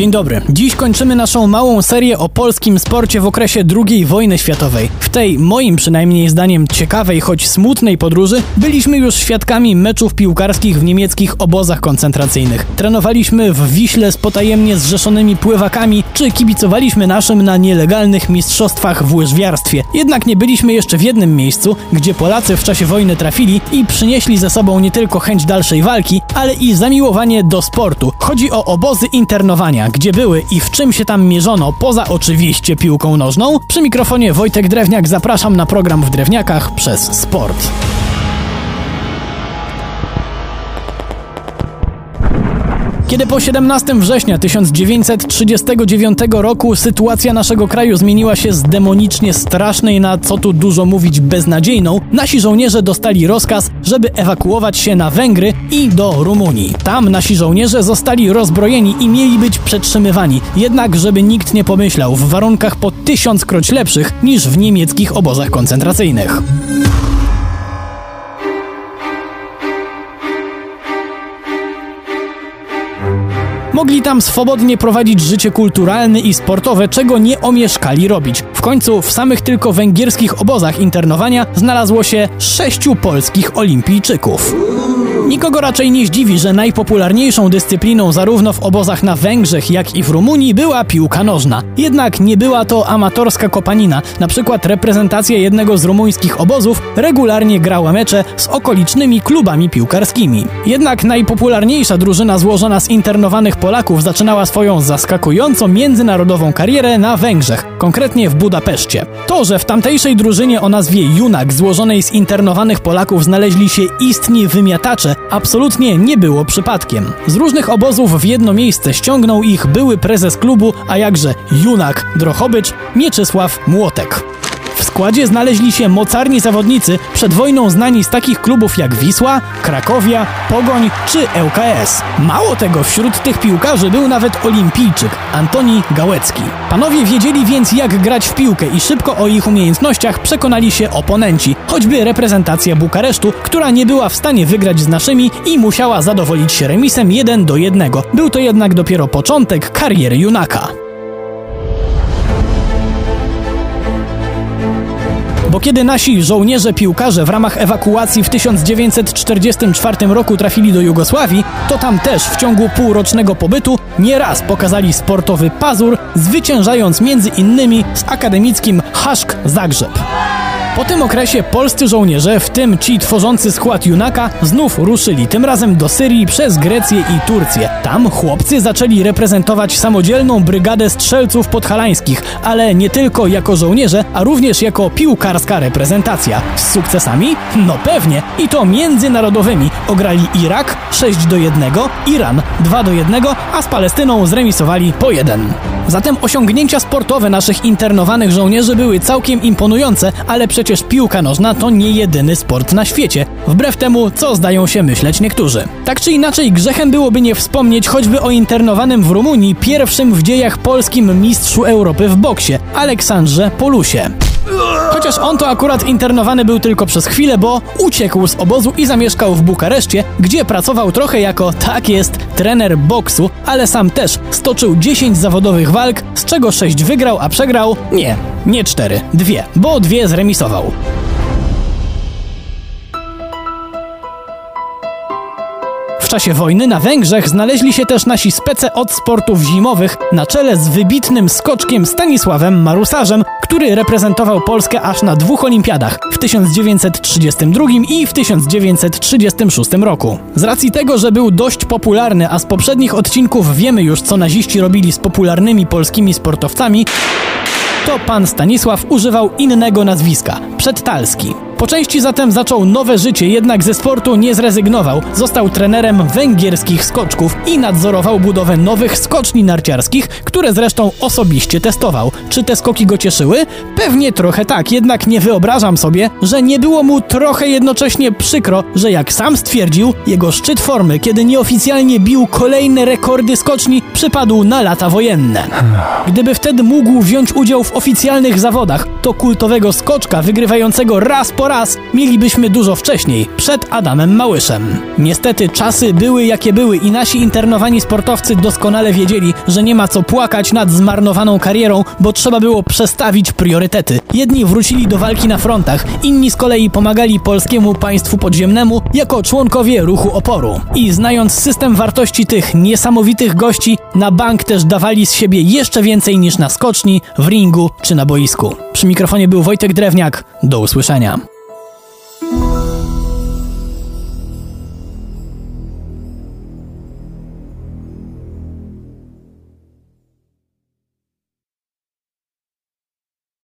Dzień dobry. Dziś kończymy naszą małą serię o polskim sporcie w okresie II wojny światowej. W tej, moim przynajmniej zdaniem, ciekawej, choć smutnej podróży byliśmy już świadkami meczów piłkarskich w niemieckich obozach koncentracyjnych. Trenowaliśmy w Wiśle z potajemnie zrzeszonymi pływakami, czy kibicowaliśmy naszym na nielegalnych mistrzostwach w łyżwiarstwie. Jednak nie byliśmy jeszcze w jednym miejscu, gdzie Polacy w czasie wojny trafili i przynieśli ze sobą nie tylko chęć dalszej walki, ale i zamiłowanie do sportu. Chodzi o obozy internowania, gdzie były i w czym się tam mierzono, poza oczywiście piłką nożną. Przy mikrofonie Wojtek Drewniak zapraszam na program w Drewniakach przez sport. Kiedy po 17 września 1939 roku sytuacja naszego kraju zmieniła się z demonicznie strasznej na co tu dużo mówić beznadziejną, nasi żołnierze dostali rozkaz, żeby ewakuować się na Węgry i do Rumunii. Tam nasi żołnierze zostali rozbrojeni i mieli być przetrzymywani, jednak żeby nikt nie pomyślał, w warunkach po tysiąckroć lepszych niż w niemieckich obozach koncentracyjnych. Mogli tam swobodnie prowadzić życie kulturalne i sportowe, czego nie omieszkali robić. W końcu w samych tylko węgierskich obozach internowania znalazło się sześciu polskich olimpijczyków. Nikogo raczej nie zdziwi, że najpopularniejszą dyscypliną zarówno w obozach na Węgrzech, jak i w Rumunii była piłka nożna. Jednak nie była to amatorska kopanina. Na przykład reprezentacja jednego z rumuńskich obozów regularnie grała mecze z okolicznymi klubami piłkarskimi. Jednak najpopularniejsza drużyna złożona z internowanych Polaków zaczynała swoją zaskakująco międzynarodową karierę na Węgrzech, konkretnie w Budapeszcie. To, że w tamtejszej drużynie o nazwie Junak złożonej z internowanych Polaków znaleźli się istni wymiatacze, absolutnie nie było przypadkiem. Z różnych obozów w jedno miejsce ściągnął ich były prezes klubu, a jakże Junak Drochobycz Mieczysław Młotek. W składzie znaleźli się mocarni zawodnicy, przed wojną znani z takich klubów jak Wisła, Krakowia, Pogoń czy ŁKS. Mało tego, wśród tych piłkarzy był nawet olimpijczyk Antoni Gałecki. Panowie wiedzieli więc jak grać w piłkę i szybko o ich umiejętnościach przekonali się oponenci, choćby reprezentacja Bukaresztu, która nie była w stanie wygrać z naszymi i musiała zadowolić się remisem 1 do 1. Był to jednak dopiero początek kariery Junaka. Bo kiedy nasi żołnierze piłkarze w ramach ewakuacji w 1944 roku trafili do Jugosławii, to tam też w ciągu półrocznego pobytu nieraz pokazali sportowy pazur, zwyciężając między innymi z akademickim Haszk Zagrzeb. Po tym okresie polscy żołnierze, w tym ci tworzący skład Junaka, znów ruszyli, tym razem do Syrii przez Grecję i Turcję. Tam chłopcy zaczęli reprezentować samodzielną brygadę strzelców podhalańskich, ale nie tylko jako żołnierze, a również jako piłkarska reprezentacja. Z sukcesami? No pewnie. I to międzynarodowymi. Ograli Irak 6 do 1, Iran 2 do 1, a z Palestyną zremisowali po 1. Zatem osiągnięcia sportowe naszych internowanych żołnierzy były całkiem imponujące, ale przecież piłka nożna to nie jedyny sport na świecie, wbrew temu, co zdają się myśleć niektórzy. Tak czy inaczej, grzechem byłoby nie wspomnieć choćby o internowanym w Rumunii pierwszym w dziejach polskim mistrzu Europy w boksie, Aleksandrze Polusie. Chociaż on to akurat internowany był tylko przez chwilę, bo uciekł z obozu i zamieszkał w Bukareszcie, gdzie pracował trochę jako, tak jest, trener boksu, ale sam też stoczył 10 zawodowych walk, z czego 6 wygrał, a przegrał nie, nie 4, dwie, bo dwie zremisował. Czasie wojny na Węgrzech znaleźli się też nasi spece od sportów zimowych na czele z wybitnym skoczkiem Stanisławem Marusarzem, który reprezentował Polskę aż na dwóch olimpiadach w 1932 i w 1936 roku. Z racji tego, że był dość popularny, a z poprzednich odcinków wiemy już co naziści robili z popularnymi polskimi sportowcami, to pan Stanisław używał innego nazwiska Przedtalski. Po części zatem zaczął nowe życie, jednak ze sportu nie zrezygnował. Został trenerem węgierskich skoczków i nadzorował budowę nowych skoczni narciarskich, które zresztą osobiście testował. Czy te skoki go cieszyły? Pewnie trochę tak, jednak nie wyobrażam sobie, że nie było mu trochę jednocześnie przykro, że jak sam stwierdził, jego szczyt formy, kiedy nieoficjalnie bił kolejne rekordy skoczni, przypadł na lata wojenne. Gdyby wtedy mógł wziąć udział w oficjalnych zawodach, to kultowego skoczka wygrywającego raz po raz, mielibyśmy dużo wcześniej, przed Adamem Małyszem. Niestety czasy były jakie były i nasi internowani sportowcy doskonale wiedzieli, że nie ma co płakać nad zmarnowaną karierą, bo trzeba było przestawić priorytety. Jedni wrócili do walki na frontach, inni z kolei pomagali polskiemu państwu podziemnemu jako członkowie ruchu oporu. I znając system wartości tych niesamowitych gości, na bank też dawali z siebie jeszcze więcej niż na skoczni, w ringu czy na boisku. Przy mikrofonie był Wojtek Drewniak. Do usłyszenia.